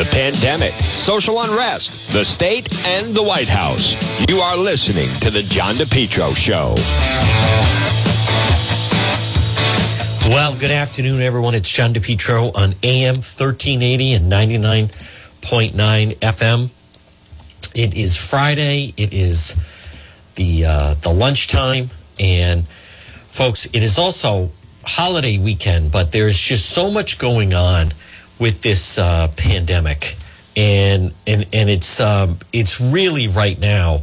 the pandemic, social unrest, the state, and the White House. You are listening to The John DePetro Show. Well, good afternoon, everyone. It's John DePetro on AM 1380 and 99.9 FM. It is Friday. It is the uh, the lunchtime, and folks, it is also holiday weekend. But there's just so much going on with this uh, pandemic, and and and it's um, it's really right now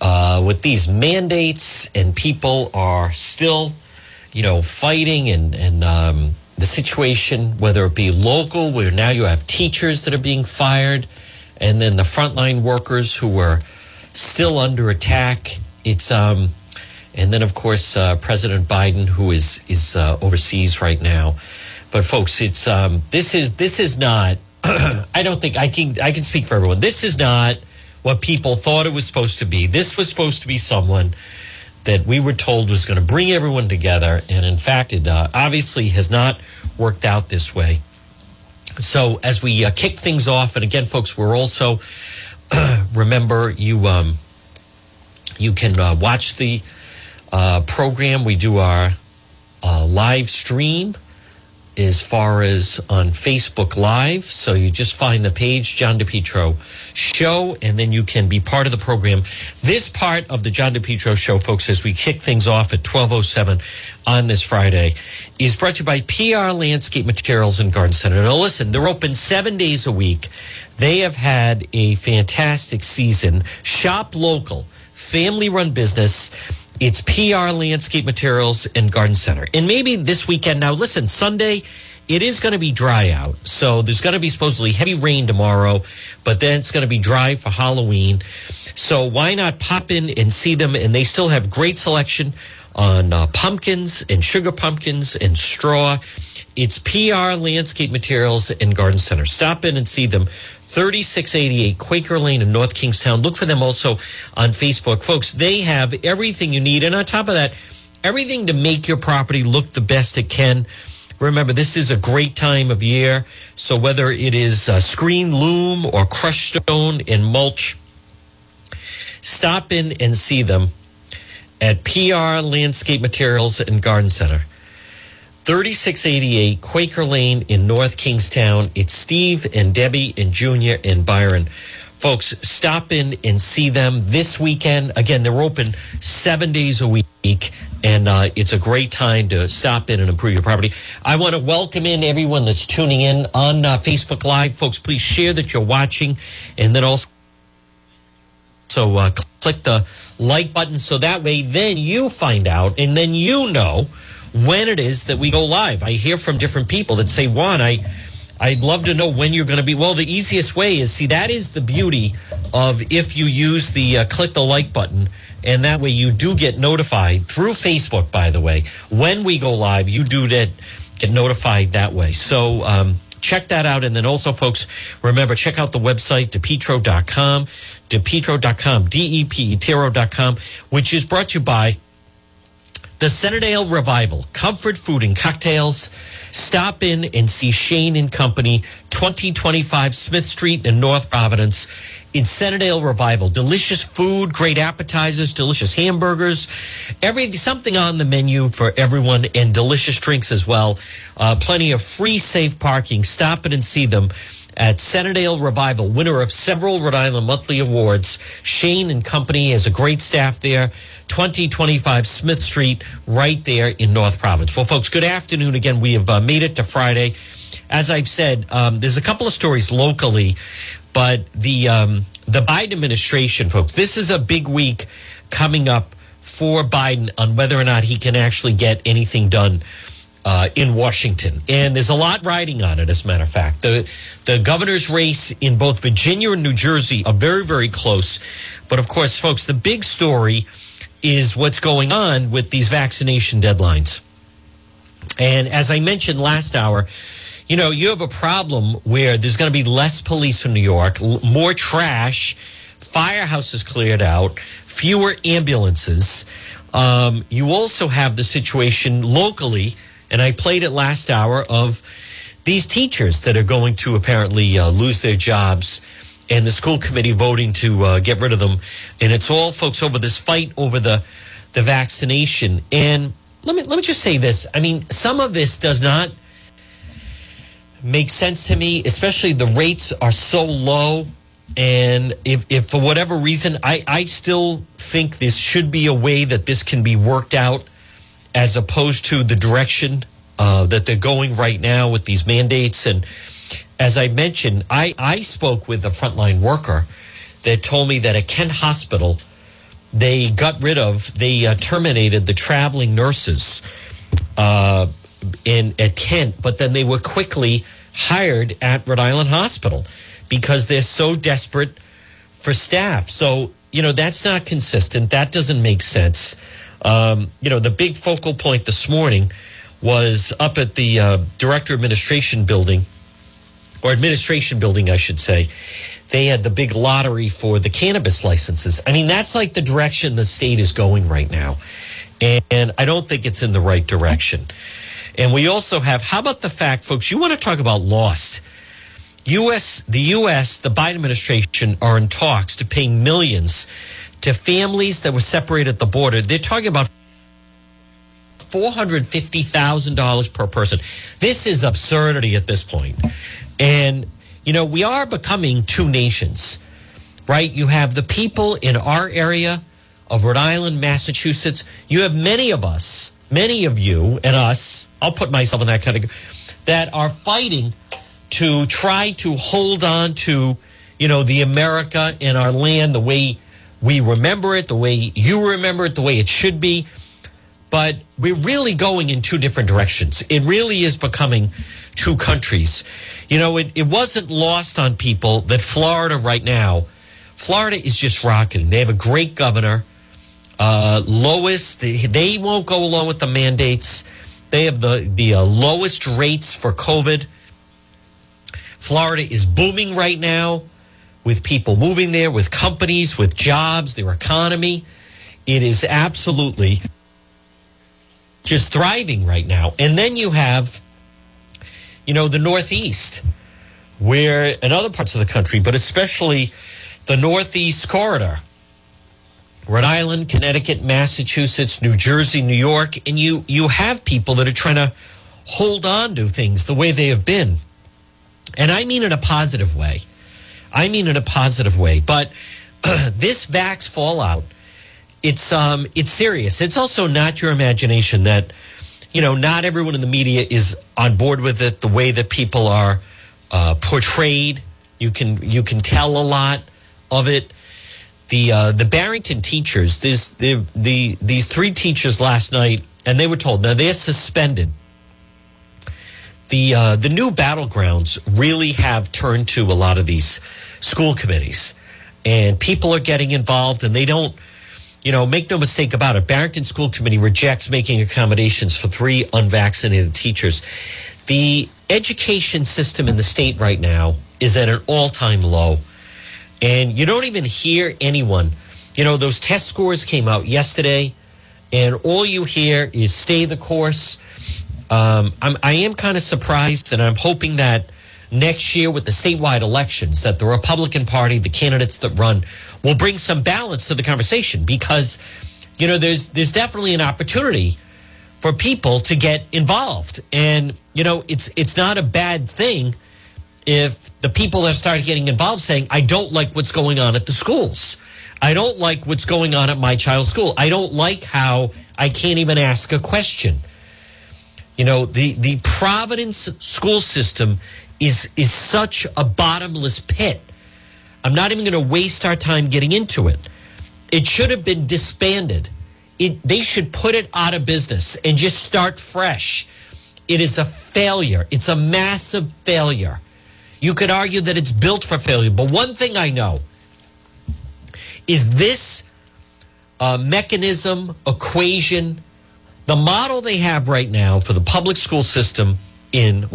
uh, with these mandates, and people are still you know, fighting and, and um, the situation, whether it be local, where now you have teachers that are being fired, and then the frontline workers who are still under attack. It's, um, and then of course, uh, President Biden, who is, is uh, overseas right now. But folks, it's, um, this is, this is not, I don't think I can, I can speak for everyone. This is not what people thought it was supposed to be. This was supposed to be someone that we were told was going to bring everyone together. And in fact, it uh, obviously has not worked out this way. So, as we uh, kick things off, and again, folks, we're also remember you um, you can uh, watch the uh, program. We do our uh, live stream as far as on Facebook Live. So you just find the page, John DePetro Show, and then you can be part of the program. This part of the John DePetro Show, folks, as we kick things off at 1207 on this Friday, is brought to you by PR Landscape Materials and Garden Center. Now listen, they're open seven days a week. They have had a fantastic season. Shop local, family run business. It's PR Landscape Materials and Garden Center. And maybe this weekend, now listen, Sunday, it is going to be dry out. So there's going to be supposedly heavy rain tomorrow, but then it's going to be dry for Halloween. So why not pop in and see them? And they still have great selection on uh, pumpkins and sugar pumpkins and straw. It's PR Landscape Materials and Garden Center. Stop in and see them. 3688 Quaker Lane in North Kingstown. Look for them also on Facebook. Folks, they have everything you need. And on top of that, everything to make your property look the best it can. Remember, this is a great time of year. So whether it is uh, screen loam or crushed stone and mulch, stop in and see them at PR Landscape Materials and Garden Center. 3688 Quaker Lane in North Kingstown. It's Steve and Debbie and Junior and Byron. Folks, stop in and see them this weekend. Again, they're open seven days a week, and uh, it's a great time to stop in and improve your property. I want to welcome in everyone that's tuning in on uh, Facebook Live. Folks, please share that you're watching, and then also so uh, click the like button so that way then you find out, and then you know when it is that we go live. I hear from different people that say, John, I, I'd love to know when you're going to be. Well, the easiest way is see, that is the beauty of if you use the uh, click the like button. And that way you do get notified through Facebook, by the way. When we go live, you do get, get notified that way. So, um, check that out. And then also, folks, remember, check out the website, depetro.com, depetro.com, D-E-P-E-T-R-O.com, which is brought to you by the Centerdale Revival, comfort food and cocktails. Stop in and see Shane and Company, 2025 Smith Street in North Providence. In Centerdale Revival. Delicious food, great appetizers, delicious hamburgers, every something on the menu for everyone, and delicious drinks as well. Uh, plenty of free, safe parking. Stop in and see them at Centerdale Revival, winner of several Rhode Island monthly awards. Shane and Company has a great staff there. 2025 Smith Street, right there in North Providence. Well, folks, good afternoon again. We have uh, made it to Friday. As I've said, um, there's a couple of stories locally, but the um, the Biden administration, folks, this is a big week coming up for Biden on whether or not he can actually get anything done uh, in Washington. And there's a lot riding on it, as a matter of fact. The, the governor's race in both Virginia and New Jersey are very, very close. But of course, folks, the big story is what's going on with these vaccination deadlines. And as I mentioned last hour, you know, you have a problem where there's going to be less police in New York, more trash, firehouses cleared out, fewer ambulances. Um, you also have the situation locally, and I played it last hour of these teachers that are going to apparently uh, lose their jobs and the school committee voting to uh, get rid of them. And it's all folks over this fight over the, the vaccination. And let me, let me just say this. I mean, some of this does not make sense to me, especially the rates are so low. And if, if for whatever reason, I, I still think this should be a way that this can be worked out as opposed to the direction uh, that they're going right now with these mandates. And as I mentioned, I, I spoke with a frontline worker that told me that at Kent Hospital, they got rid of, they uh, terminated the traveling nurses uh, in at Kent, but then they were quickly hired at Rhode Island Hospital because they're so desperate for staff. So, you know, that's not consistent. That doesn't make sense. Um, you know, the big focal point this morning was up at the uh, director administration building, or administration building, I should say. They had the big lottery for the cannabis licenses. I mean, that's like the direction the state is going right now. And I don't think it's in the right direction. And we also have, how about the fact, folks, you want to talk about lost? US, the US, the Biden administration are in talks to pay millions to families that were separated at the border. They're talking about $450,000 per person. This is absurdity at this point. And, you know, we are becoming two nations, right? You have the people in our area of Rhode Island, Massachusetts. You have many of us, many of you and us, I'll put myself in that category, that are fighting to try to hold on to, you know, the America in our land the way we remember it, the way you remember it, the way it should be. But we're really going in two different directions. It really is becoming two countries. You know, it, it wasn't lost on people that Florida right now, Florida is just rocketing. They have a great governor. Uh, lowest, they, won't go along with the mandates. They have the, the uh, lowest rates for COVID. Florida is booming right now with people moving there, with companies, with jobs, their economy. It is absolutely just thriving right now. And then you have, you know, the Northeast, where in other parts of the country, but especially the Northeast corridor, Rhode Island, Connecticut, Massachusetts, New Jersey, New York, and you you have people that are trying to hold on to things the way they have been. And I mean in a positive way. I mean in a positive way. But this vax fallout, it's um it's serious. It's also not your imagination that you know not everyone in the media is on board with it the way that people are uh, portrayed. You can you can tell a lot of it. The uh, the Barrington teachers, there's the the these three teachers last night, and they were told now they're suspended the uh, the new battlegrounds really have turned to a lot of these school committees, and people are getting involved, and they don't. You know, make no mistake about it. Barrington School Committee rejects making accommodations for three unvaccinated teachers. The education system in the state right now is at an all time low. And you don't even hear anyone. You know, those test scores came out yesterday, and all you hear is stay the course um, I'm, I am kind of surprised, and I'm hoping that next year with the statewide elections, that the Republican Party, the candidates that run, will bring some balance to the conversation because, you know, there's there's definitely an opportunity for people to get involved, and you know, it's it's not a bad thing if the people that start getting involved saying, "I don't like what's going on at the schools." I don't like what's going on at my child's school. I don't like how I can't even ask a question. You know, the, the Providence school system is, is such a bottomless pit. I'm not even going to waste our time getting into it. It should have been disbanded. It, they should put it out of business and just start fresh. It is a failure. It's a massive failure. You could argue that it's built for failure. But one thing I know is this uh, mechanism, equation, the model they have right now for the public school system in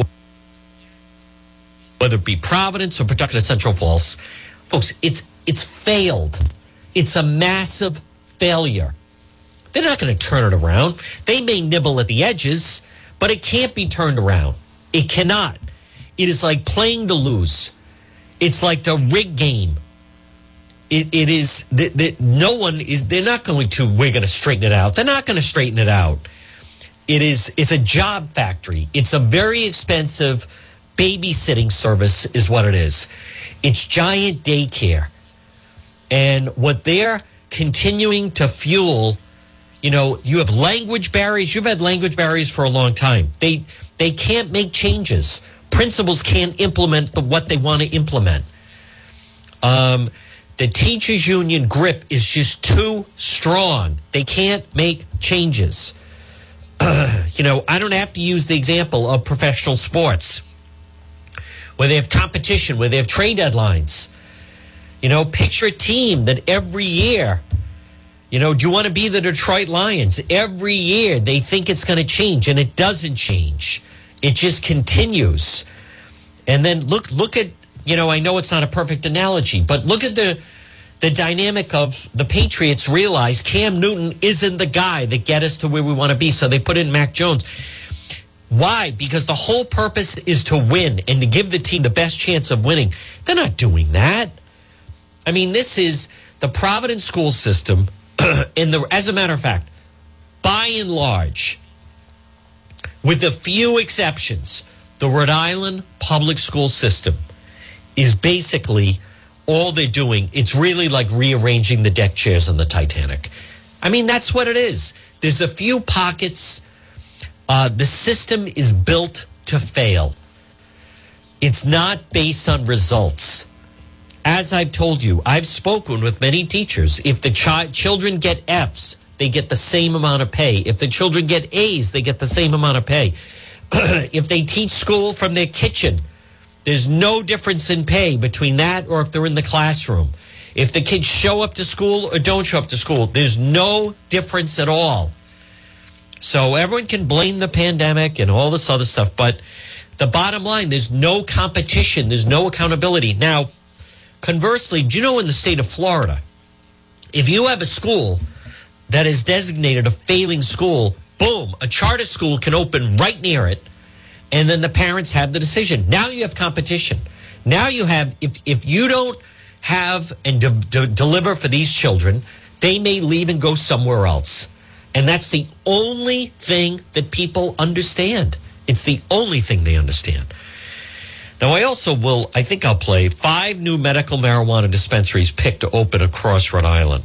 whether it be Providence or Pawtucket Central Falls, folks, it's it's failed. It's a massive failure. They're not going to turn it around. They may nibble at the edges, but it can't be turned around. It cannot. it is like playing to lose. It's like the rig game. It, it is that, that no one is. They're not going to. We're going to straighten it out. They're not going to straighten it out. It is. It's a job factory. It's a very expensive babysitting service, is what it is. It's giant daycare, and what they're continuing to fuel. You know, you have language barriers. You've had language barriers for a long time. They they can't make changes. Principals can't implement the, what they want to implement. Um, the teachers union grip is just too strong. They can't make changes. you know, I don't have to use the example of professional sports where they have competition, where they have trade deadlines. You know, picture a team that every year, you know, do you want to be the Detroit Lions? Every year they think it's going to change and it doesn't change. It just continues. And then look look at you know, I know it's not a perfect analogy, but look at the the dynamic of the Patriots realize Cam Newton isn't the guy that get us to where we want to be. So they put in Mac Jones. Why? Because the whole purpose is to win and to give the team the best chance of winning. They're not doing that. I mean, this is the Providence school system, and the as a matter of fact, by and large, with a few exceptions, the Rhode Island public school system is basically all they're doing. It's really like rearranging the deck chairs on the Titanic. I mean, that's what it is. There's a few pockets. Uh, the system is built to fail. It's not based on results. As I've told you, I've spoken with many teachers. If the chi- children get F's, they get the same amount of pay. If the children get A's, they get the same amount of pay. if they teach school from their kitchen, there's no difference in pay between that or if they're in the classroom. If the kids show up to school or don't show up to school, there's no difference at all. So everyone can blame the pandemic and all this other stuff, but the bottom line, there's no competition, there's no accountability. Now, conversely, do you know in the state of Florida, if you have a school that is designated a failing school, boom, a charter school can open right near it, and then the parents have the decision. Now you have competition. Now you have if if you don't have and de- de- deliver for these children, they may leave and go somewhere else. And that's the only thing that people understand. It's the only thing they understand. Now, I also will, I think I'll play five new medical marijuana dispensaries picked to open across Rhode Island.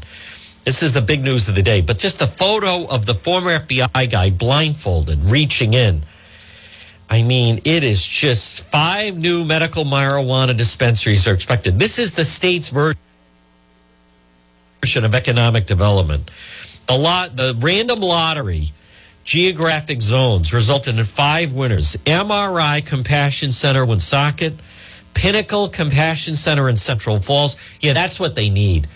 This is the big news of the day, but just a photo of the former FBI guy blindfolded reaching in. I mean, it is just five new medical marijuana dispensaries are expected. This is the state's version of economic development. The lot, the random lottery, geographic zones resulted in five winners: MRI Compassion Center, Woonsocket, Pinnacle Compassion Center in Central Falls. Yeah, that's what they need.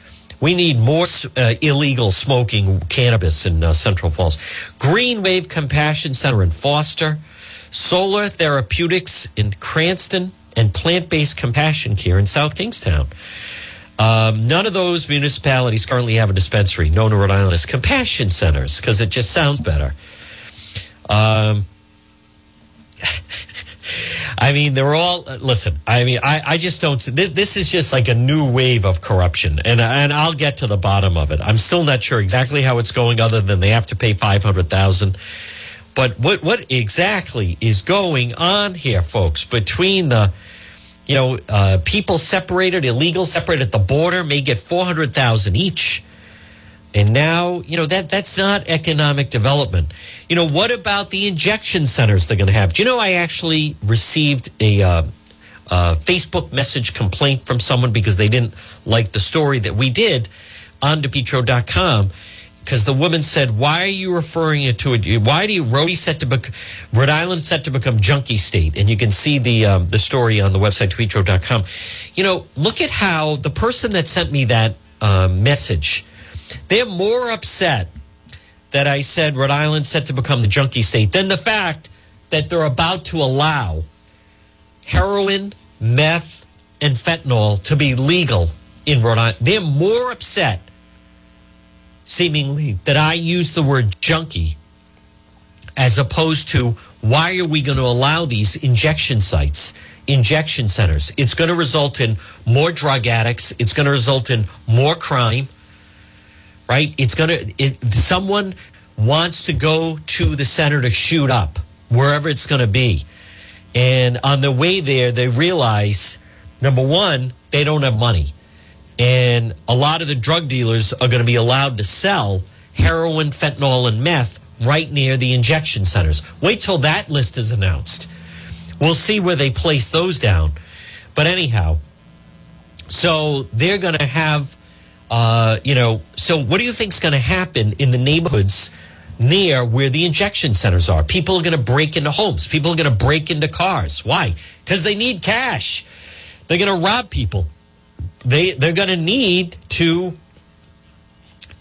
We need more uh, illegal smoking cannabis in uh, Central Falls. Green Wave Compassion Center in Foster, Solar Therapeutics in Cranston, and Plant Based Compassion Care in South Kingstown. Um, none of those municipalities currently have a dispensary known in Rhode Island as compassion centers because it just sounds better. Um, I mean, they're all. Listen, I mean, I, I just don't. This, this is just like a new wave of corruption, and and I'll get to the bottom of it. I'm still not sure exactly how it's going, other than they have to pay five hundred thousand. But what what exactly is going on here, folks? Between the, you know, uh, people separated, illegal separated at the border may get four hundred thousand each. And now, you know, that that's not economic development. You know, what about the injection centers they're going to have? Do you know I actually received a uh, uh, Facebook message complaint from someone because they didn't like the story that we did on DePetro.com because the woman said, "Why are you referring it to it? Why do you Rhode set to bec- Rhode Island set to become junkie state?" And you can see the um, the story on the website DePetro.com. You know, look at how the person that sent me that uh, message they're more upset that I said Rhode Island set to become the junkie state than the fact that they're about to allow heroin, meth, and fentanyl to be legal in Rhode Island. They're more upset, seemingly, that I use the word junkie as opposed to why are we going to allow these injection sites, injection centers? It's going to result in more drug addicts. It's going to result in more crime, right? It's going to, it, someone wants to go to the center to shoot up wherever it's going to be. And on the way there, they realize number one, they don't have money. And a lot of the drug dealers are going to be allowed to sell heroin, fentanyl, and meth right near the injection centers. Wait till that list is announced. We'll see where they place those down. But anyhow, so they're going to have, uh, you know, so what do you think is going to happen in the neighborhoods near where the injection centers are? People are going to break into homes. People are going to break into cars. Why? Because they need cash. They're going to rob people. They they're going to need to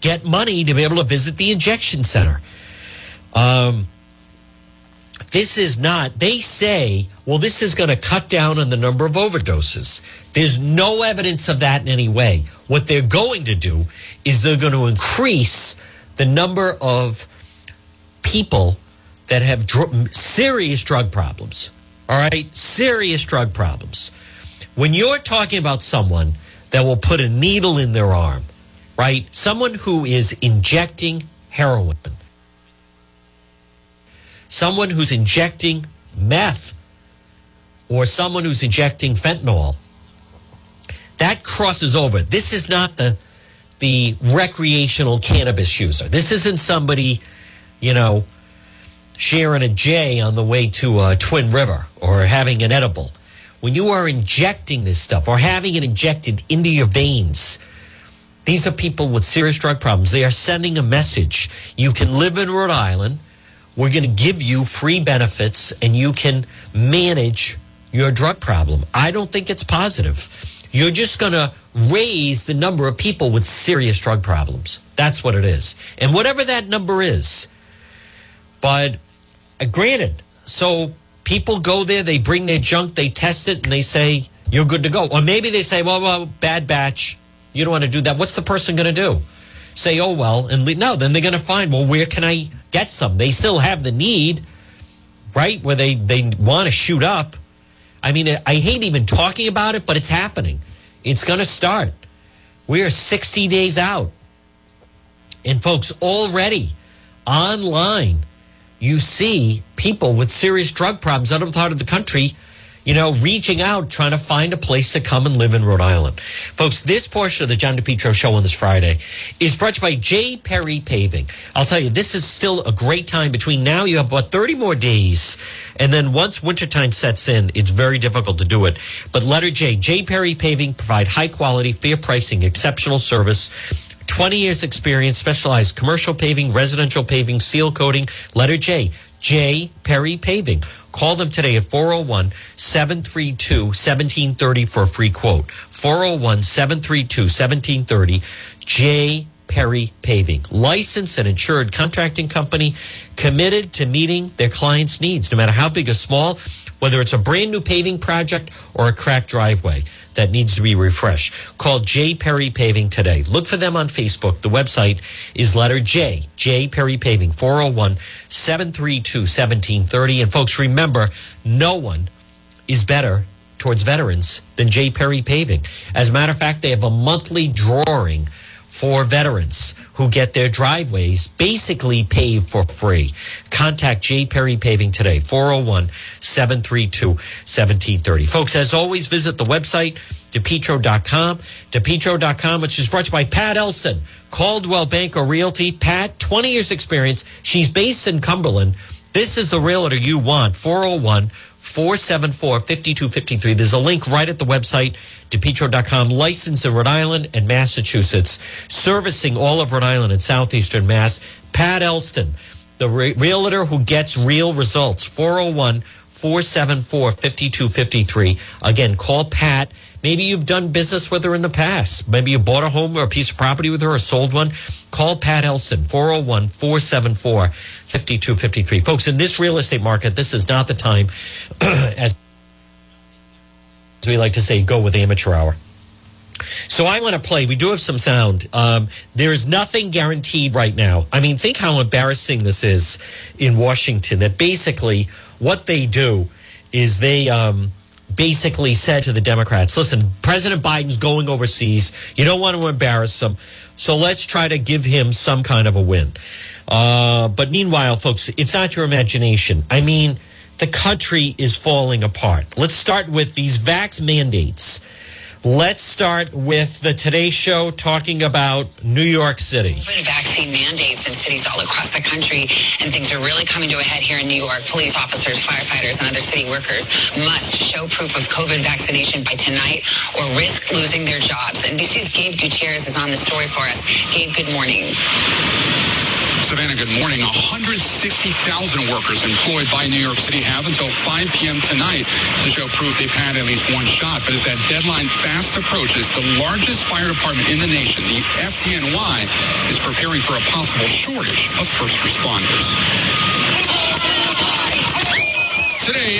get money to be able to visit the injection center. Um, this is not, they say, well, this is going to cut down on the number of overdoses. There's no evidence of that in any way. What they're going to do is they're going to increase the number of people that have dr- serious drug problems. All right? Serious drug problems. When you're talking about someone that will put a needle in their arm, right? Someone who is injecting heroin someone who's injecting meth or someone who's injecting fentanyl, that crosses over. This is not the the recreational cannabis user. This isn't somebody, you know, sharing a J on the way to Twin River or having an edible. When you are injecting this stuff or having it injected into your veins, these are people with serious drug problems. They are sending a message. You can live in Rhode Island we're going to give you free benefits and you can manage your drug problem. I don't think it's positive. You're just going to raise the number of people with serious drug problems. That's what it is. And whatever that number is. But uh, granted, so people go there, they bring their junk, they test it, and they say, you're good to go. Or maybe they say, well, well, bad batch. You don't want to do that. What's the person going to do? Say, oh, well, and leave. no, then they're going to find, well, where can I get some. They still have the need, right? Where they, they want to shoot up. I mean, I hate even talking about it, but it's happening. It's going to start. We are 60 days out. And folks, already online, you see people with serious drug problems out of the country you know, reaching out, trying to find a place to come and live in Rhode Island. Folks, this portion of the John DePetro show on this Friday is brought to you by J. Perry Paving. I'll tell you, this is still a great time. Between now, you have about 30 more days. And then once wintertime sets in, it's very difficult to do it. But letter J, J. Perry Paving provide high quality, fair pricing, exceptional service. 20 years experience, specialized commercial paving, residential paving, seal coating. Letter J, J. Perry Paving. Call them today at 401 732 1730 for a free quote. 401 732 1730. J. Perry Paving, licensed and insured contracting company committed to meeting their clients' needs, no matter how big or small, whether it's a brand new paving project or a cracked driveway that needs to be refreshed. Call J. Perry Paving today. Look for them on Facebook. The website is letter J, J. Perry Paving, 401 732 1730. And folks, remember, no one is better towards veterans than J. Perry Paving. As a matter of fact, they have a monthly drawing for veterans who get their driveways basically paved for free. Contact J. Perry Paving today, 401 732 1730. Folks, as always, visit the website, depetro.com, depetro.com, which is brought to you by Pat Elston, Coldwell Banker Realty. Pat, 20 years experience. She's based in Cumberland. This is the realtor you want, 401 474 5253. There's a link right at the website, depetro.com, licensed in Rhode Island and Massachusetts, servicing all of Rhode Island and southeastern Mass. Pat Elston, the re- realtor who gets real results, 401 474 5253. Again, call Pat. Maybe you've done business with her in the past. Maybe you bought a home or a piece of property with her or sold one. Call Pat Elston, 401 474 5253. Folks, in this real estate market, this is not the time, as we like to say, go with amateur hour. So I want to play. We do have some sound. Um, there is nothing guaranteed right now. I mean, think how embarrassing this is in Washington. That basically what they do is they um, basically said to the Democrats, "Listen, President Biden's going overseas. You don't want to embarrass him, so let's try to give him some kind of a win." Uh, but meanwhile, folks, it's not your imagination. I mean, the country is falling apart. Let's start with these vax mandates. Let's start with the Today Show talking about New York City. Vaccine mandates in cities all across the country, and things are really coming to a head here in New York. Police officers, firefighters, and other city workers must show proof of COVID vaccination by tonight or risk losing their jobs. NBC's Gabe Gutierrez is on the story for us. Gabe, good morning. Savannah, good morning. 160,000 workers employed by New York City have until 5 p.m. tonight to show proof they've had at least one shot. But as that deadline fast approaches, the largest fire department in the nation, the FDNY, is preparing for a possible shortage of first responders. Today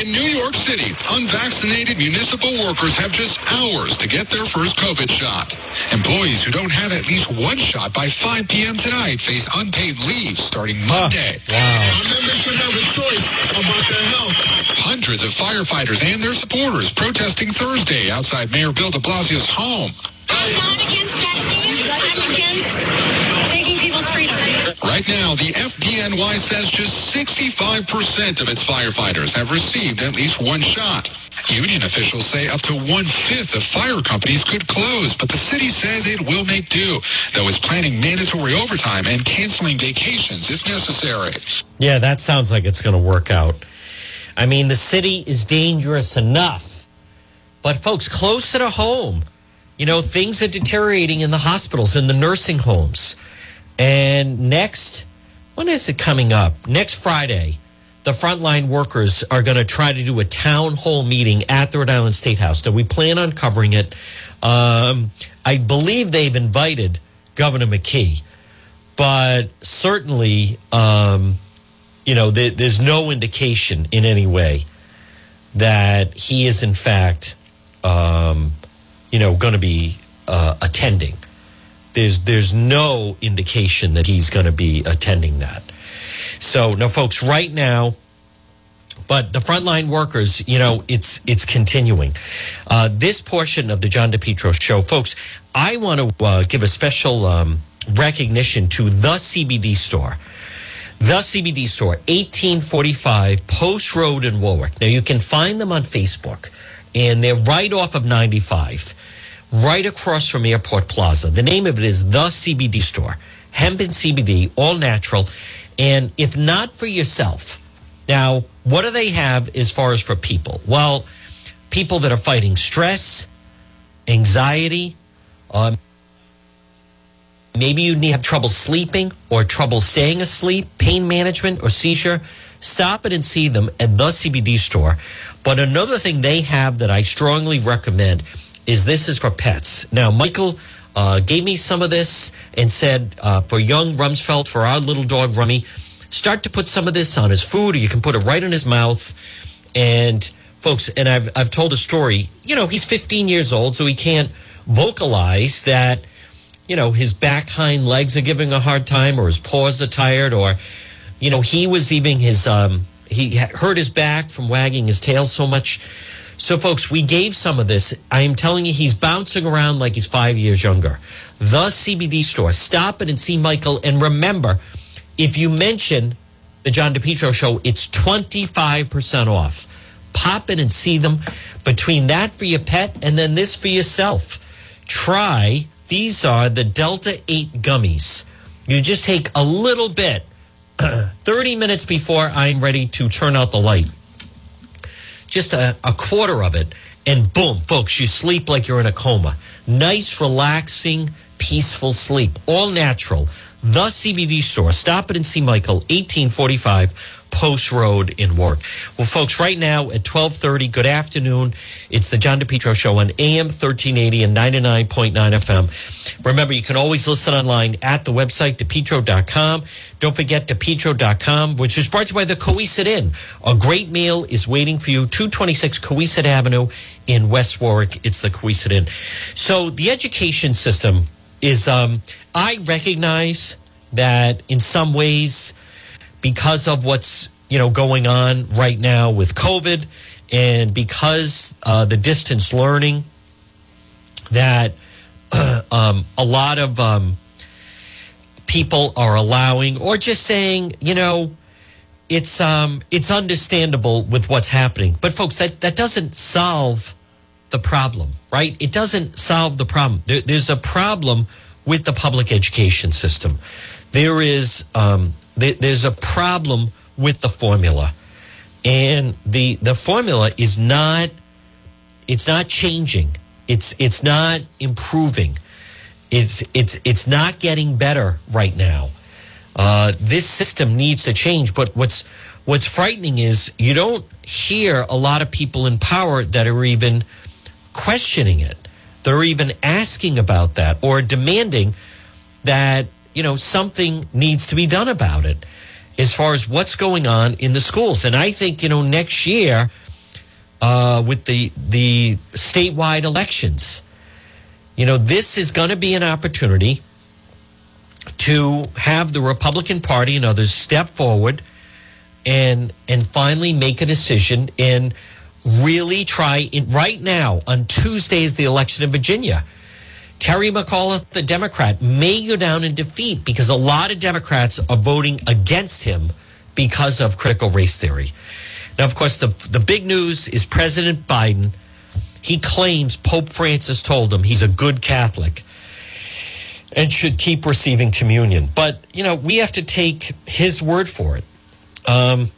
York City, unvaccinated municipal workers have just hours to get their first COVID shot. Employees who don't have at least one shot by 5 p.m. tonight face unpaid leave starting Monday. Wow. Our members should have a choice about their health. Hundreds of firefighters and their supporters protesting Thursday outside Mayor Bill de Blasio's home. I'm not against vaccines. I'm against taking Right now, the FDNY says just 65% of its firefighters have received at least one shot. Union officials say up to one-fifth of fire companies could close, but the city says it will make do, though it's planning mandatory overtime and canceling vacations if necessary. Yeah, that sounds like it's going to work out. I mean, the city is dangerous enough, but folks, close to home, you know, things are deteriorating in the hospitals, in the nursing homes. And next, when is it coming up? Next Friday, the frontline workers are going to try to do a town hall meeting at the Rhode Island State House. Now, we plan on covering it. Um, I believe they've invited Governor McKee, but certainly, um, you know, there, there's no indication in any way that he is, in fact, um, you know, going to be uh, attending. There's there's no indication that he's going to be attending that. So no, folks, right now. But the frontline workers, you know, it's it's continuing. Uh, this portion of the John DePetro show, folks, I want to uh, give a special um, recognition to the CBD store. The CBD store, 1845 Post Road in Warwick. Now, you can find them on Facebook, and they're right off of 95, right across from Airport Plaza. The name of it is The CBD Store. Hemp and CBD, all natural. And if not for yourself, now, what do they have as far as for people? Well, people that are fighting stress, anxiety, um, maybe you have trouble sleeping or trouble staying asleep, pain management or seizure. Stop it and see them at the CBD store. But another thing they have that I strongly recommend is this is for pets. Now, Michael uh, gave me some of this and said uh, for young Rumsfeld, for our little dog Rummy, start to put some of this on his food, or you can put it right in his mouth. And folks, and I've I've told a story. You know, he's 15 years old, so he can't vocalize that. You know, his back hind legs are giving a hard time, or his paws are tired, or you know, he was even his um, he hurt his back from wagging his tail so much. So, folks, we gave some of this. I am telling you, he's bouncing around like he's five years younger. The CBD store. Stop it and see Michael. And remember, if you mention the John DePetro show, it's 25% off. Pop in and see them. Between that for your pet and then this for yourself. Try, these are the Delta 8 gummies. You just take a little bit, 30 minutes before I'm ready to turn out the light. Just a, a quarter of it, and boom, folks, you sleep like you're in a coma. Nice, relaxing, peaceful sleep. All natural. The CBD store. Stop it and see Michael, 1845 Post Road in Warwick. Well, folks, right now at 1230, good afternoon. It's the John DePetro Show on AM 1380 and 99.9 FM. Remember, you can always listen online at the website, depetro.com. Don't forget depetro.com, which is brought to you by the Cowesett Inn. A great meal is waiting for you, 226 Cowesett Avenue in West Warwick. It's the Cowesett Inn. So the education system is, um, I recognize that in some ways, because of what's you know going on right now with COVID, and because uh, the distance learning, that um, a lot of um, people are allowing, or just saying, you know, it's um, it's understandable with what's happening. But folks, that that doesn't solve the problem, right? It doesn't solve the problem. There, there's a problem with the public education system. There is um, there, there's a problem with the formula, and the the formula is not it's not changing. It's it's not improving. It's it's it's not getting better right now. Uh, this system needs to change. But what's what's frightening is you don't hear a lot of people in power that are even questioning it. They're even asking about that or demanding that you know something needs to be done about it as far as what's going on in the schools. And I think you know next year uh, with the the statewide elections, you know this is going to be an opportunity to have the Republican Party and others step forward and and finally make a decision and really try in right now on Tuesday is the election in Virginia. Terry McAuliffe, the Democrat, may go down in defeat because a lot of Democrats are voting against him because of critical race theory. Now, of course, the the big news is President Biden. He claims Pope Francis told him he's a good Catholic and should keep receiving communion. But, you know, we have to take his word for it. Um,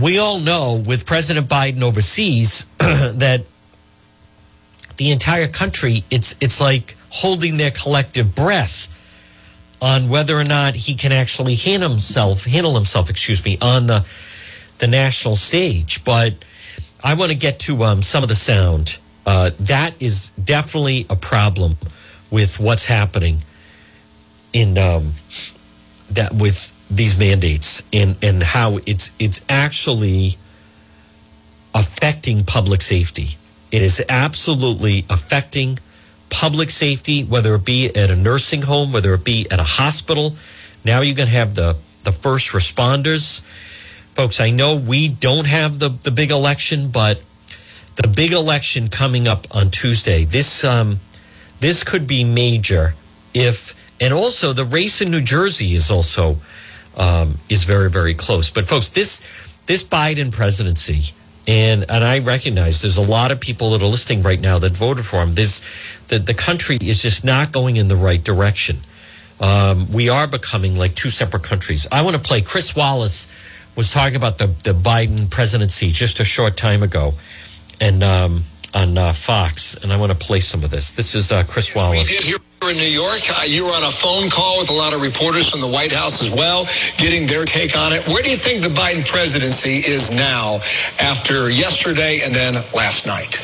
we all know with President Biden overseas that the entire country, it's, it's like holding their collective breath on whether or not he can actually handle himself, handle himself, excuse me, on the, the national stage. But I want to get to um, some of the sound. Uh, that is definitely a problem with what's happening in um, that with these mandates and and how it's it's actually affecting public safety. It is absolutely affecting public safety, whether it be at a nursing home, whether it be at a hospital. Now going to have the the first responders, folks. I know we don't have the the big election, but the big election coming up on Tuesday. This um, this could be major if and also the race in New Jersey is also um, is very very close. But folks, this this Biden presidency. And and I recognize there's a lot of people that are listening right now that voted for him. This the, the country is just not going in the right direction. Um, we are becoming like two separate countries. I want to play. Chris Wallace was talking about the the Biden presidency just a short time ago, and um, on uh, Fox, and I want to play some of this. This is uh, Chris Wallace. We did here in New York. Uh, you were on a phone call with a lot of reporters from the White House as well, getting their take on it. Where do you think the Biden presidency is now after yesterday and then last night?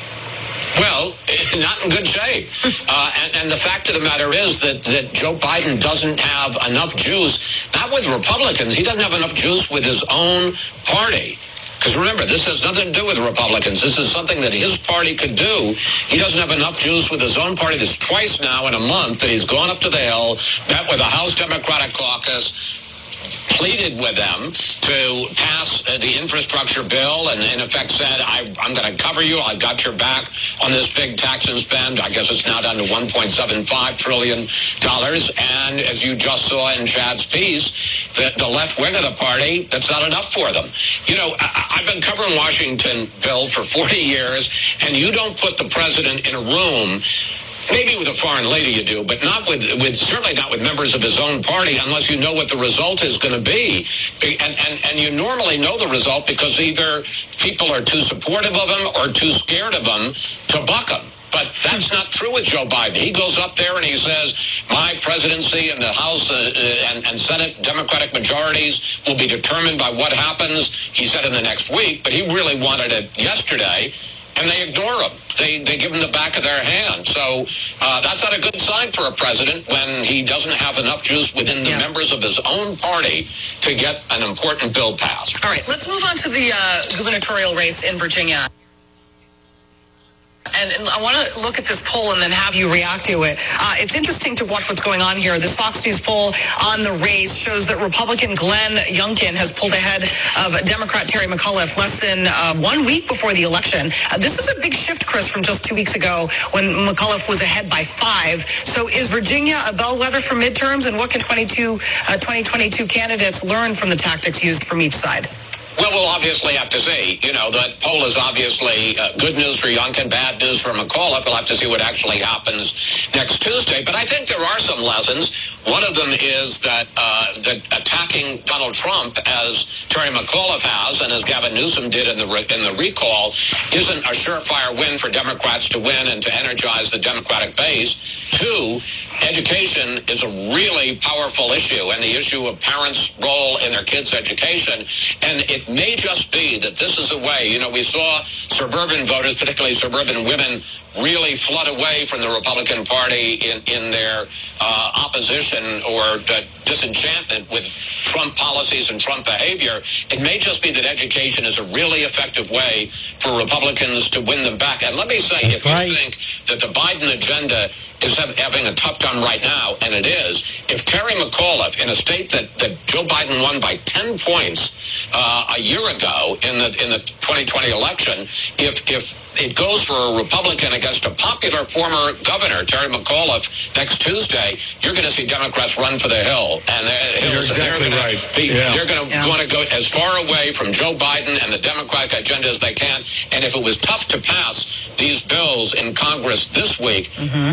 Well, not in good shape. Uh, and, and, the fact of the matter is that, that Joe Biden doesn't have enough juice, not with Republicans, he doesn't have enough juice with his own party. Because remember, this has nothing to do with Republicans. This is something that his party could do. He doesn't have enough juice with his own party. This twice now in a month that he's gone up to the Hill, met with the House Democratic Caucus, pleaded with them to pass uh, the infrastructure bill and in effect said, I, am going to cover you. I've got your back on this big tax and spend. I guess it's now down to $1.75 trillion. And as you just saw in Chad's piece, the, the left wing of the party, that's not enough for them. You know, I, I've been covering Washington, Bill, for 40 years, and you don't put the president in a room Maybe with a foreign lady you do, but not with, with certainly not with members of his own party unless you know what the result is going to be. And, and, and you normally know the result because either people are too supportive of him or too scared of him to buck him. But that's not true with Joe Biden. He goes up there and he says, my presidency and the House uh, uh, and, and Senate Democratic majorities will be determined by what happens, he said, in the next week. But he really wanted it yesterday and they ignore him. They, they give him the back of their hand. So uh, that's not a good sign for a president when he doesn't have enough juice within the Yeah. members of his own party to get an important bill passed. All right, let's move on to the uh, gubernatorial race in Virginia. And, I want to look at this poll and then have you react to it. Uh, it's interesting to watch what's going on here. This Fox News poll on the race shows that Republican Glenn Youngkin has pulled ahead of Democrat Terry McAuliffe less than uh, one week before the election. Uh, this is a big shift, Chris, from just two weeks ago when McAuliffe was ahead by five. So is Virginia a bellwether for midterms? And what can 22, uh, 2022 candidates learn from the tactics used from each side? Well, we'll obviously have to see. You know, that poll is obviously uh, good news for Youngkin, bad news for McAuliffe. We'll have to see what actually happens next Tuesday. But I think there are some lessons. One of them is that uh, that attacking Donald Trump, as Terry McAuliffe has, and as Gavin Newsom did in the re- in the recall, isn't a surefire win for Democrats to win and to energize the Democratic base. Two, education is a really powerful issue, and the issue of parents' role in their kids' education. And it may just be that this is a way. You know, we saw suburban voters, particularly suburban women, really flood away from the Republican Party in in their uh, opposition or uh, disenchantment with Trump policies and Trump behavior. It may just be that education is a really effective way for Republicans to win them back. And let me say, That's if you think that the Biden agenda is hav- having a tough time right now, and it is, if Terry McAuliffe, in a state that, that Joe Biden won by 10 points uh, a year ago in the in the 2020 election, if if it goes for a Republican against a popular former governor, Terry McAuliffe, next Tuesday, you're going to see Democrats run for the hill. And they're, You're exactly they're gonna right. Be, Yeah. They're going to Yeah. want to go as far away from Joe Biden and the Democratic agenda as they can. And if it was tough to pass these bills in Congress this week,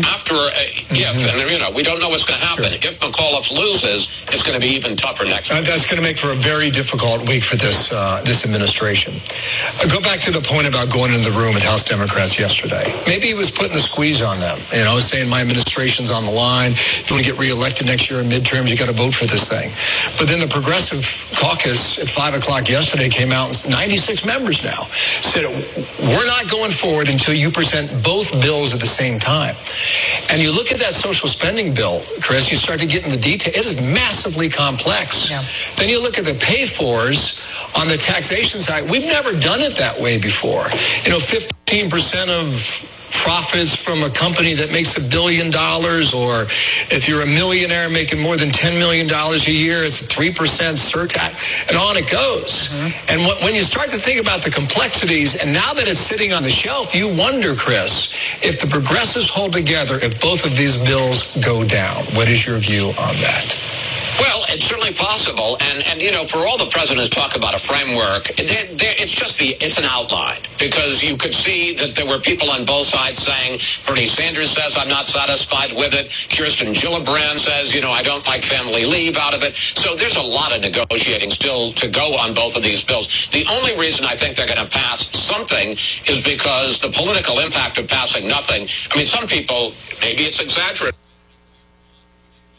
after uh, if and you know we don't know what's going to happen. If McAuliffe loses, it's going to be even tougher next Uh, week. that's going to make for a very difficult week for this uh, this administration. Uh, go back to the point about going into the room with House Democrats yesterday. Maybe he was putting the squeeze on them. You know, saying my administration's on the line. If you want to get reelected next year in midterms, you got to vote for this thing. But then the Progressive Caucus at five o'clock yesterday came out and 96 members now said we're not going forward until you present both bills at the same time. And you look at that social spending bill, Chris, you start to get in the detail. It is massively complex. Yeah. Then you look at the pay fors on the taxation side. We've never done it that way before. You know, 15% of profits from a company that makes a billion dollars, or if you're a millionaire making more than $10 million a year, it's a 3% surtax, and on it goes. Mm-hmm. And wh- when you start to think about the complexities, and now that it's sitting on the shelf, you wonder, Chris, if the progressives hold together, if both of these bills go down. What is your view on that? Well, it's certainly possible, and and you know, for all the presidents talk about a framework, they they it's just the it's an outline because you could see that there were people on both sides saying Bernie Sanders says I'm not satisfied with it. Kirsten Gillibrand says you know I don't like family leave out of it. So there's a lot of negotiating still to go on both of these bills. The only reason I think they're going to pass something is because the political impact of passing nothing. I mean, some people maybe it's exaggerated.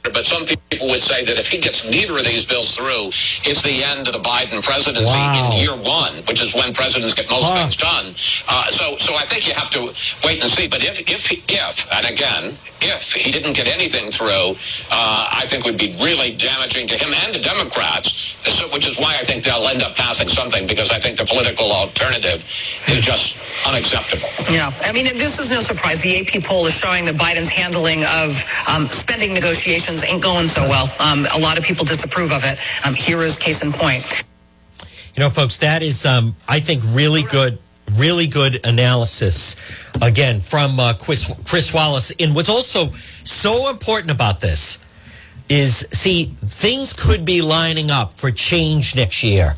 But some people would say that if he gets neither of these bills through, it's the end of the Biden presidency Wow. in year one, which is when presidents get most Huh. things done. Uh, so, so I think you have to wait and see. But if, if, if, and again, if he didn't get anything through, uh, I think would be really damaging to him and to Democrats. So, which is why I think they'll end up passing something because I think the political alternative is just unacceptable. Yeah, I mean, this is no surprise. The AP poll is showing that Biden's handling of um, spending negotiations ain't going so well. Um, a lot of people disapprove of it. Um, here is case in point. You know, folks, that is, um, I think, really good, really good analysis. Again, from uh, Chris, Chris Wallace. And what's also so important about this is, see, things could be lining up for change next year.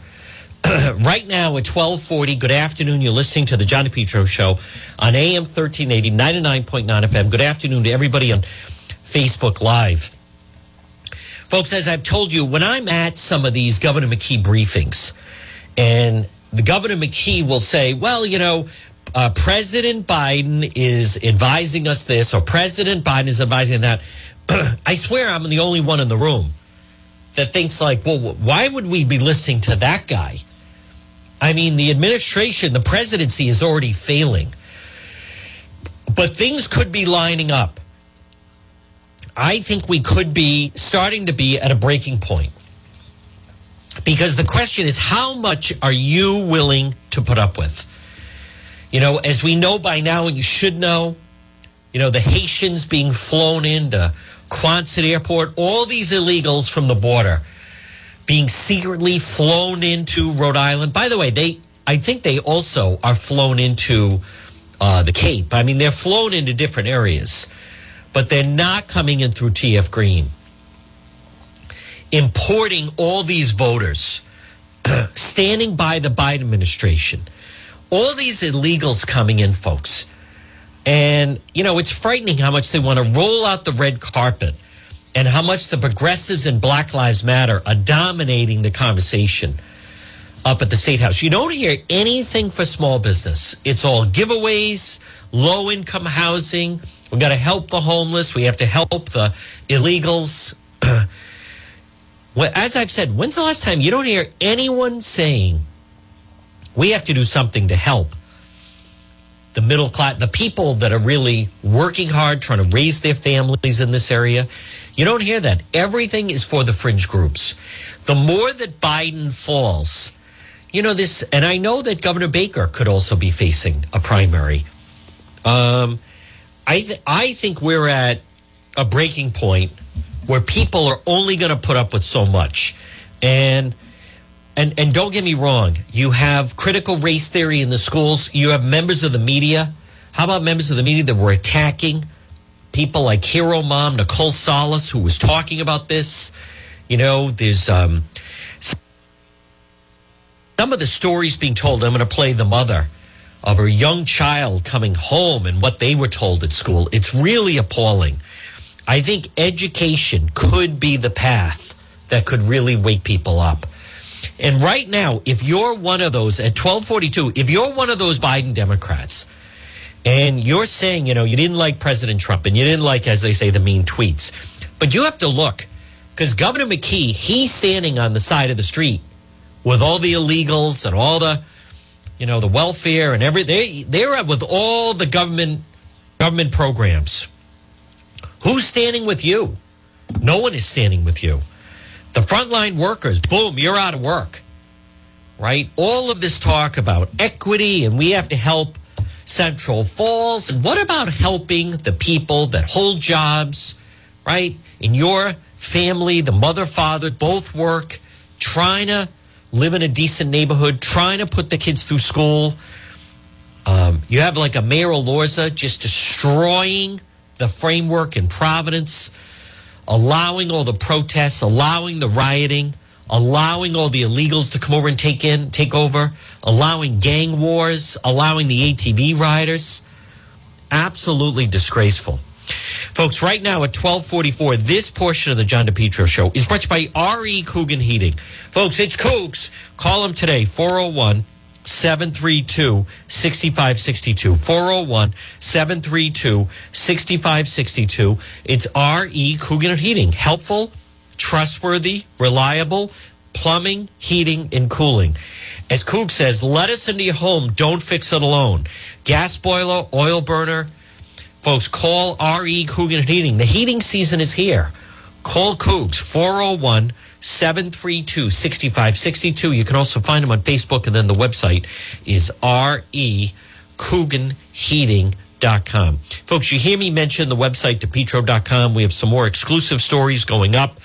right now at 1240, good afternoon. You're listening to the John DePetro Show on AM 1380, 99.9 FM. Good afternoon to everybody on Facebook Live. Folks, as I've told you, when I'm at some of these Governor McKee briefings, and the Governor McKee will say, well, you know, uh, President Biden is advising us this, or President Biden is advising that. I swear I'm the only one in the room that thinks like, well, why would we be listening to that guy? I mean, the administration, the presidency is already failing. But things could be lining up. I think we could be starting to be at a breaking point. Because the question is, how much are you willing to put up with? You know, as we know by now, and you should know, you know, the Haitians being flown into Quonset Airport, all these illegals from the border being secretly flown into Rhode Island. By the way, they I think they also are flown into uh, the Cape. I mean, they're flown into different areas, but they're not coming in through TF Green. Importing all these voters, standing by the Biden administration, all these illegals coming in, folks. And, you know, it's frightening how much they want to roll out the red carpet and how much the progressives and Black Lives Matter are dominating the conversation up at the State House. You don't hear anything for small business. It's all giveaways, low income housing. We got to help the homeless. We have to help the illegals. as I've said, when's the last time you don't hear anyone saying we have to do something to help the middle class, the people that are really working hard, trying to raise their families in this area? You don't hear that. Everything is for the fringe groups. The more that Biden falls, you know this, and I know that Governor Baker could also be facing a primary. Um, I th- I think we're at a breaking point where people are only going to put up with so much, and and and don't get me wrong, you have critical race theory in the schools. You have members of the media. How about members of the media that were attacking people like Hero Mom Nicole Solas, who was talking about this? You know, there's um, some of the stories being told. I'm going to play the mother of her young child coming home and what they were told at school. It's really appalling. I think education could be the path that could really wake people up. And right now, if you're one of those at 1242, if you're one of those Biden Democrats and you're saying, you know, you didn't like President Trump and you didn't like, as they say, the mean tweets, but you have to look because Governor McKee, he's standing on the side of the street with all the illegals and all the, you know, the welfare and every they they're with all the government government programs. Who's standing with you? No one is standing with you. The frontline workers, boom, you're out of work. Right? All of this talk about equity and we have to help Central Falls. And what about helping the people that hold jobs, right? In your family, the mother, father both work, trying to live in a decent neighborhood, trying to put the kids through school. Um, you have like a Mayor Elorza just destroying the framework in Providence, allowing all the protests, allowing the rioting, allowing all the illegals to come over and take in, take over, allowing gang wars, allowing the ATV riders. Absolutely disgraceful. Folks, right now at 1244, this portion of the John DePetro show is brought to you by RE Coogan Heating. Folks, it's Coogs. Call them today, 401 732 6562. 401 732 6562. It's RE Coogan Heating. Helpful, trustworthy, reliable plumbing, heating, and cooling. As Coog says, let us into your home. Don't fix it alone. Gas boiler, oil burner. Folks, call RE Coogan Heating. The heating season is here. Call Coogs 401 732 6562. You can also find them on Facebook, and then the website is recooganheating.com. Folks, you hear me mention the website, depetro.com. We have some more exclusive stories going up,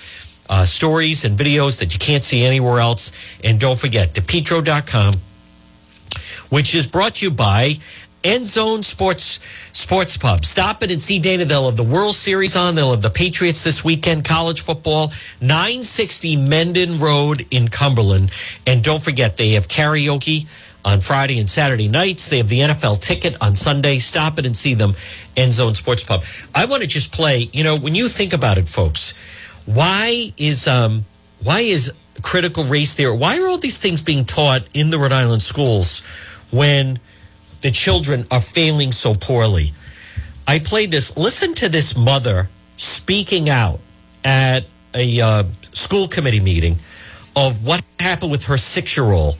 uh, stories and videos that you can't see anywhere else. And don't forget, depetro.com, which is brought to you by End Zone Sports Sports Pub. Stop it and see Dana. They'll have the World Series on. They'll have the Patriots this weekend, college football, 960 Mendon Road in Cumberland. And don't forget, they have karaoke on Friday and Saturday nights. They have the NFL ticket on Sunday. Stop it and see them. End Zone Sports Pub. I want to just play, you know, when you think about it, folks, why is um why is critical race theory? Why are all these things being taught in the Rhode Island schools when the children are failing so poorly. I played this. Listen to this mother speaking out at a uh, school committee meeting of what happened with her six year old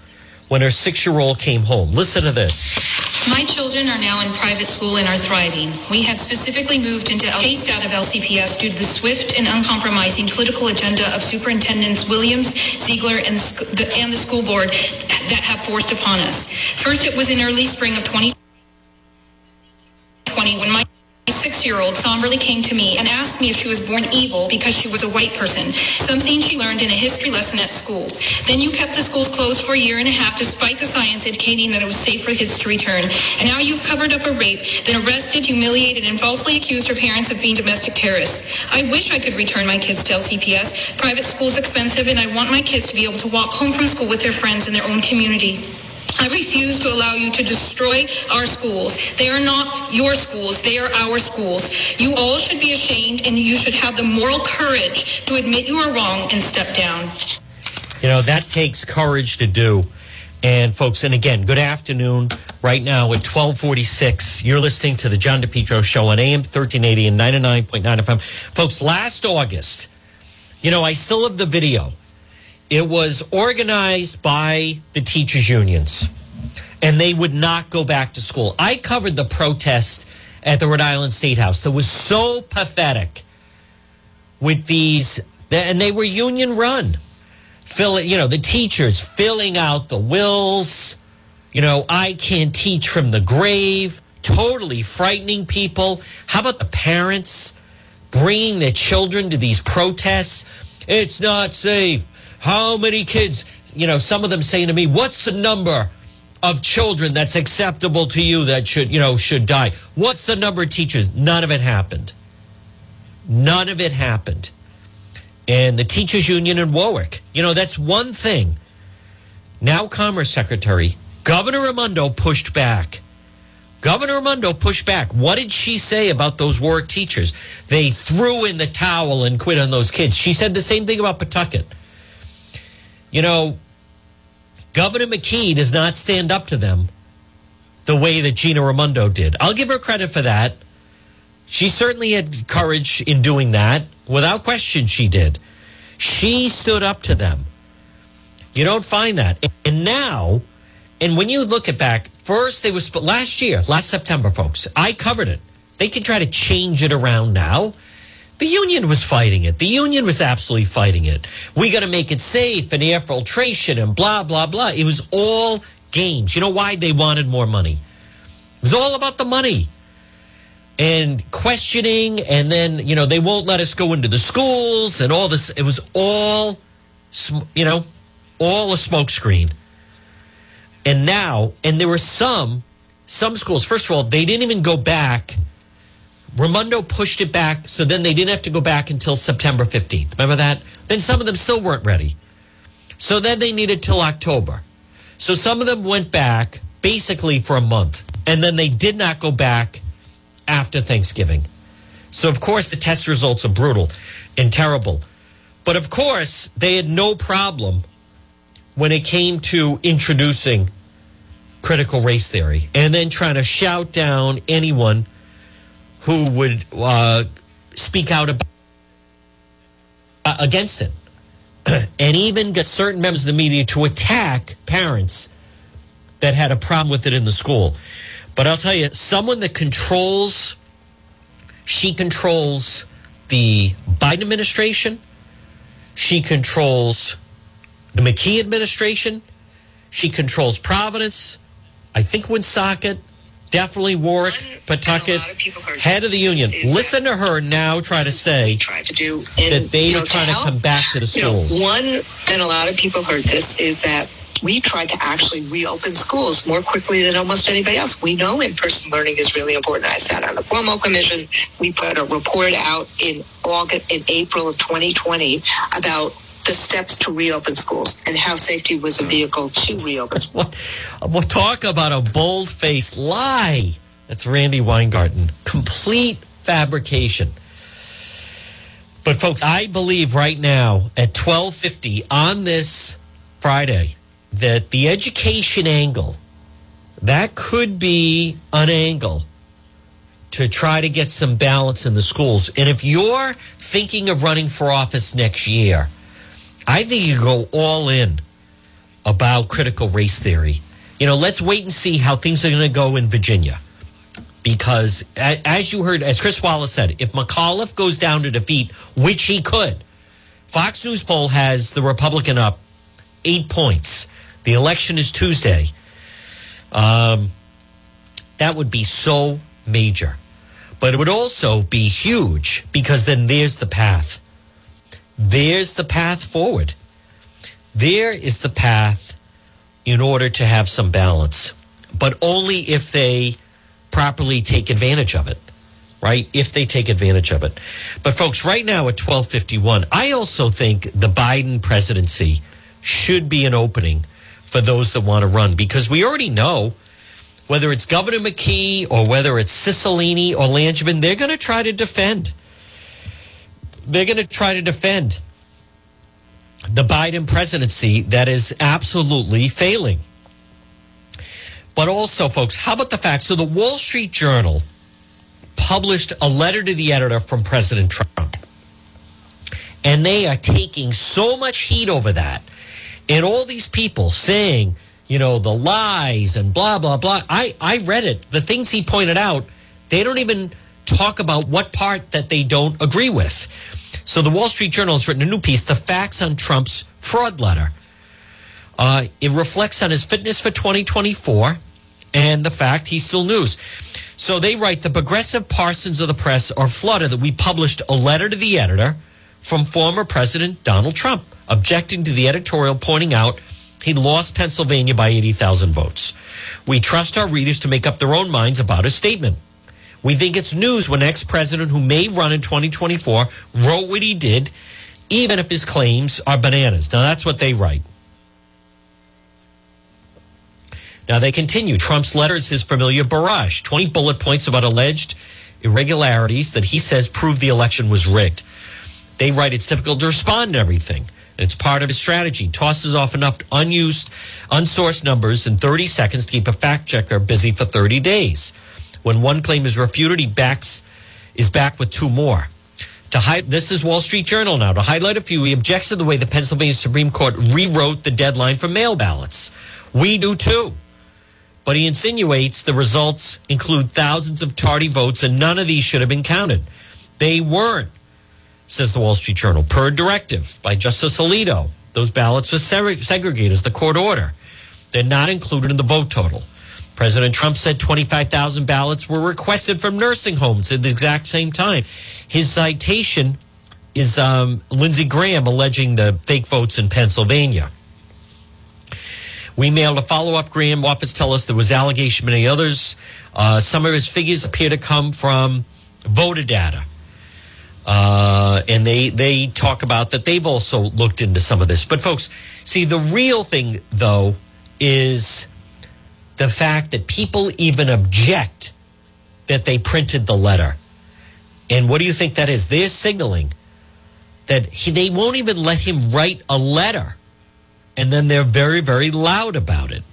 when her six year old came home. Listen to this. My children are now in private school and are thriving. We had specifically moved into phased out of LCPS due to the swift and uncompromising political agenda of Superintendents Williams, Ziegler, and the, and the school board that have forced upon us. First, it was in early spring of 2020 when my my six-year-old somberly came to me and asked me if she was born evil because she was a white person, something she learned in a history lesson at school. Then you kept the schools closed for a year and a half despite the science indicating that it was safe for kids to return. And now you've covered up a rape, then arrested, humiliated, and falsely accused her parents of being domestic terrorists. I wish I could return my kids to LCPS. Private school is expensive, and I want my kids to be able to walk home from school with their friends in their own community. I refuse to allow you to destroy our schools. They are not your schools. They are our schools. You all should be ashamed and you should have the moral courage to admit you are wrong and step down. You know, that takes courage to do. And folks, and again, good afternoon. Right now at 1246, you're listening to the John DePetro Show on AM 1380 and 99.9 FM. Folks, last August, you know, I still have the video. It was organized by the teachers' unions, and they would not go back to school. I covered the protest at the Rhode Island State House that was so pathetic with these, and they were union run. Fill you know, the teachers filling out the wills. You know, I can't teach from the grave. Totally frightening people. How about the parents bringing their children to these protests? It's not safe. How many kids? You know, some of them saying to me, "What's the number of children that's acceptable to you that should, you know, should die? What's the number of teachers?" None of it happened. None of it happened. And the teachers union in Warwick, you know, that's one thing. Now, Commerce Secretary Governor Raimondo pushed back. Governor Raimondo pushed back. What did she say about those Warwick teachers? They threw in the towel and quit on those kids. She said the same thing about Pawtucket. You know, Governor McKee does not stand up to them the way that Gina Raimondo did. I'll give her credit for that. She certainly had courage in doing that. Without question, she did. She stood up to them. You don't find that. And now, and when you look at back, first they was last year, last September, folks. I covered it. They can try to change it around now. The union was fighting it. The union was absolutely fighting it. We got to make it safe and air filtration and blah, blah, blah. It was all games. You know why? They wanted more money. It was all about the money and questioning. And then, you know, they won't let us go into the schools and all this. It was all, you know, all a smokescreen. And now, and there were some, some schools, first of all, they didn't even go back Raimondo pushed it back, so then they didn't have to go back until September 15th. Remember that? Then some of them still weren't ready. So then they needed till October. So some of them went back basically for a month, and then they did not go back after Thanksgiving. So, of course, the test results are brutal and terrible. But of course, they had no problem when it came to introducing critical race theory and then trying to shout down anyone who would uh, speak out about, uh, against it, and even get certain members of the media to attack parents that had a problem with it in the school. But I'll tell you, someone that controls, she controls the Biden administration, she controls the McKee administration, she controls Providence, I think Woonsocket, definitely Warwick, Pawtucket, head of the union. Listen to her now try to say try to do that they are trying to come back to the schools. You know, one, and a lot of people heard this, is that we tried to actually reopen schools more quickly than almost anybody else. We know in-person learning is really important. I sat on the Cuomo Commission. We put a report out in August, in April of 2020 about the steps to reopen schools and how safety was a vehicle to reopen schools. We'll talk about a bold faced lie. That's Randi Weingarten. Complete fabrication. But folks, I believe right now at 1250 on this Friday that the education angle that could be an angle to try to get some balance in the schools. And if you're thinking of running for office next year, I think you go all in about critical race theory. You know, let's wait and see how things are going to go in Virginia. Because as you heard, as Chris Wallace said, if McAuliffe goes down to defeat, which he could, Fox News poll has the Republican up eight points. The election is Tuesday. Um, that would be so major. But it would also be huge because then there's the path. There's the path forward. There is the path in order to have some balance, but only if they properly take advantage of it, right? If they take advantage of it. But folks, right now at 1251, I also think the Biden presidency should be an opening for those that want to run because we already know whether it's Governor McKee or whether it's Cicilline or Langevin, they're going to try to defend. They're going to try to defend the Biden presidency that is absolutely failing. But also, folks, how about the fact? So, the Wall Street Journal published a letter to the editor from President Trump. And they are taking so much heat over that. And all these people saying, you know, the lies and blah, blah, blah. I, I read it. The things he pointed out, they don't even talk about what part that they don't agree with. So the Wall Street Journal has written a new piece, The Facts on Trump's Fraud Letter. Uh, it reflects on his fitness for 2024 and the fact he's still news. So they write the progressive parsons of the press are flooded that we published a letter to the editor from former President Donald Trump objecting to the editorial pointing out he lost Pennsylvania by 80,000 votes. We trust our readers to make up their own minds about his statement. We think it's news when ex president who may run in 2024 wrote what he did, even if his claims are bananas. Now, that's what they write. Now, they continue. Trump's letter is his familiar barrage 20 bullet points about alleged irregularities that he says prove the election was rigged. They write it's difficult to respond to everything. It's part of his strategy. Tosses off enough unused, unsourced numbers in 30 seconds to keep a fact checker busy for 30 days. When one claim is refuted, he backs is back with two more. To hide, this is Wall Street Journal now. To highlight a few, he objects to the way the Pennsylvania Supreme Court rewrote the deadline for mail ballots. We do too. But he insinuates the results include thousands of tardy votes and none of these should have been counted. They weren't says the Wall Street Journal. Per directive by Justice Alito, those ballots were segregated as the court order. They're not included in the vote total. President Trump said 25,000 ballots were requested from nursing homes at the exact same time. His citation is um, Lindsey Graham alleging the fake votes in Pennsylvania. We mailed a follow up. Graham office tell us there was allegation, many others. Uh, some of his figures appear to come from voter data. Uh, and they they talk about that they've also looked into some of this. But folks, see the real thing though is the fact that people even object that they printed the letter. And what do you think that is? They're signaling that he, they won't even let him write a letter. And then they're very, very loud about it.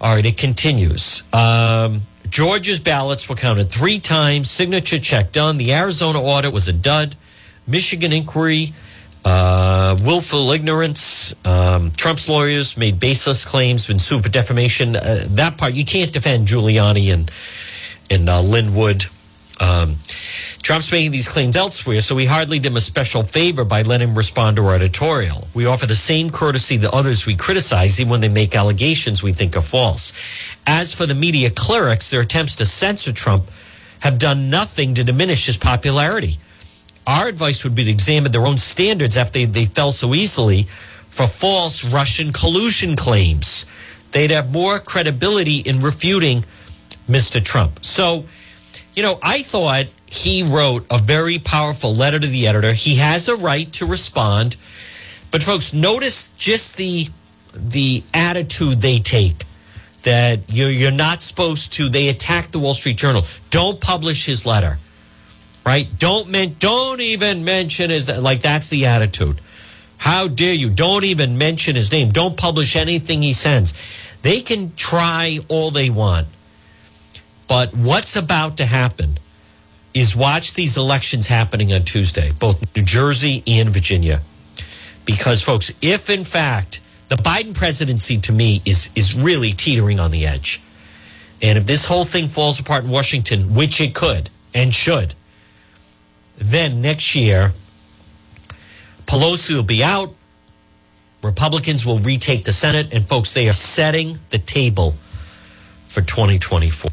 All right, it continues. Um, Georgia's ballots were counted three times, signature check done. The Arizona audit was a dud. Michigan inquiry, uh, willful ignorance. Um, Trump's lawyers made baseless claims, been sued for defamation. Uh, that part, you can't defend Giuliani and, and uh, Lin Wood. Um, Trump's making these claims elsewhere, so we hardly did him a special favor by letting him respond to our editorial. We offer the same courtesy to others we criticize, even when they make allegations we think are false. As for the media clerics, their attempts to censor Trump have done nothing to diminish his popularity. Our advice would be to examine their own standards after they, they fell so easily for false Russian collusion claims. They'd have more credibility in refuting Mr. Trump. So, you know, I thought he wrote a very powerful letter to the editor. He has a right to respond. But folks, notice just the the attitude they take that you're, you're not supposed to they attack the Wall Street Journal. Don't publish his letter. Right? Don't men, don't even mention his like that's the attitude. How dare you? Don't even mention his name. Don't publish anything he sends. They can try all they want. But what's about to happen is watch these elections happening on Tuesday, both New Jersey and Virginia. Because, folks, if in fact the Biden presidency to me is, is really teetering on the edge, and if this whole thing falls apart in Washington, which it could and should, then next year, Pelosi will be out. Republicans will retake the Senate. And folks, they are setting the table for 2024.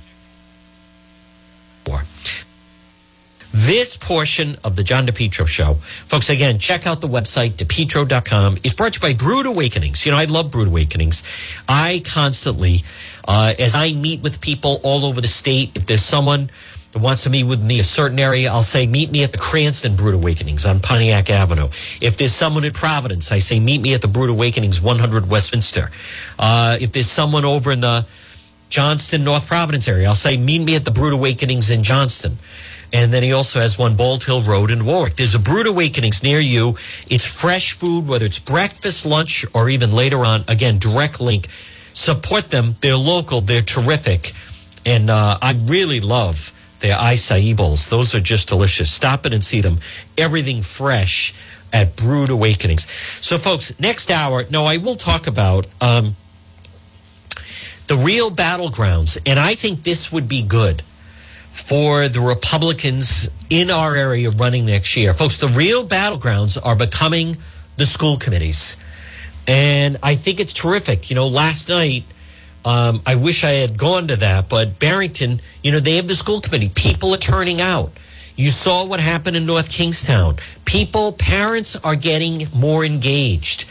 This portion of the John DePetro show, folks, again, check out the website, depetro.com. It's brought to you by Brewed Awakenings. You know, I love Brewed Awakenings. I constantly, uh, as I meet with people all over the state, if there's someone that wants to meet with me a certain area, I'll say, meet me at the Cranston Brewed Awakenings on Pontiac Avenue. If there's someone in Providence, I say, meet me at the Brewed Awakenings, 100 Westminster. Uh, if there's someone over in the Johnston, North Providence area, I'll say, meet me at the Brewed Awakenings in Johnston. And then he also has one Bald Hill Road in Warwick. There's a Brewed Awakenings near you. It's fresh food, whether it's breakfast, lunch, or even later on. Again, direct link. Support them. They're local. They're terrific. And uh, I really love their acai. Those are just delicious. Stop it and see them. Everything fresh at Brewed Awakenings. So, folks, next hour, no, I will talk about um, the real battlegrounds. And I think this would be good for the Republicans in our area running next year. Folks, the real battlegrounds are becoming the school committees. And I think it's terrific. You know, last night, um, I wish I had gone to that, but Barrington, you know, they have the school committee. People are turning out. You saw what happened in North Kingstown. People, parents are getting more engaged.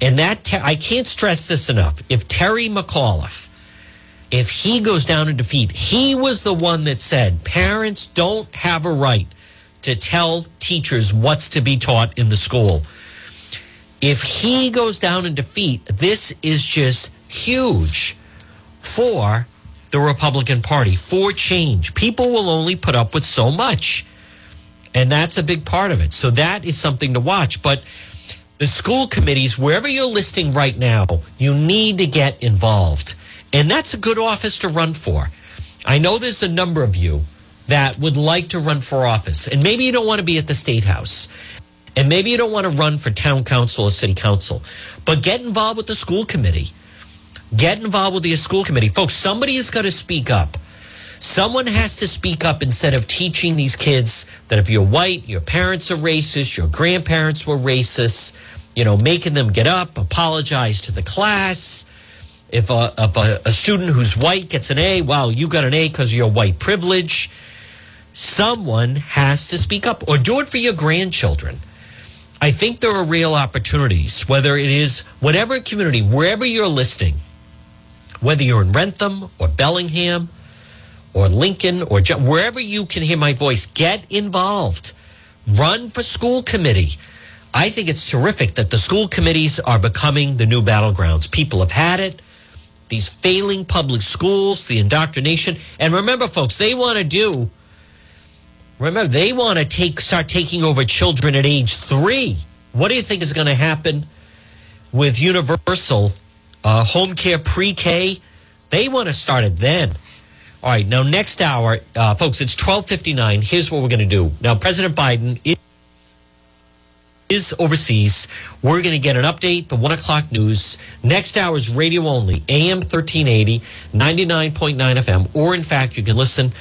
And that, I can't stress this enough. If Terry McAuliffe, if he goes down in defeat, he was the one that said parents don't have a right to tell teachers what's to be taught in the school. If he goes down in defeat, this is just huge for the Republican Party, for change. People will only put up with so much. And that's a big part of it. So that is something to watch. But the school committees, wherever you're listing right now, you need to get involved. And that's a good office to run for. I know there's a number of you that would like to run for office, and maybe you don't want to be at the state house, and maybe you don't want to run for town council or city council, but get involved with the school committee. Get involved with the school committee. Folks, somebody has got to speak up. Someone has to speak up instead of teaching these kids that if you're white, your parents are racist, your grandparents were racist, you know, making them get up, apologize to the class if a, if a, a student who's white gets an A, well, you got an A because of your white privilege. Someone has to speak up or do it for your grandchildren. I think there are real opportunities, whether it is whatever community, wherever you're listing, whether you're in Wrentham or Bellingham or Lincoln or wherever you can hear my voice, get involved. Run for school committee. I think it's terrific that the school committees are becoming the new battlegrounds. People have had it these failing public schools, the indoctrination. And remember, folks, they want to do, remember, they want to take start taking over children at age three. What do you think is going to happen with universal uh, home care pre K? They want to start it then. All right, now next hour, uh, folks, it's twelve fifty nine. Here's what we're going to do. Now, President Biden is overseas. We're going to get an update, the one o'clock news. Next hour is radio only, AM 1380, 99.9 FM, or in fact, you can listen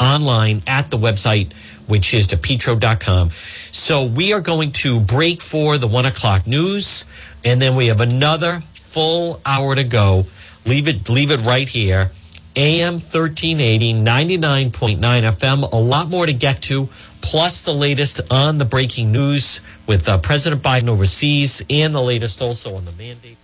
online at the website, which is depetro.com. So we are going to break for the one o'clock news, and then we have another full hour to go. Leave it, leave it right here. AM 1380, 99.9 FM. A lot more to get to plus the latest on the breaking news with uh, President Biden overseas and the latest also on the mandate.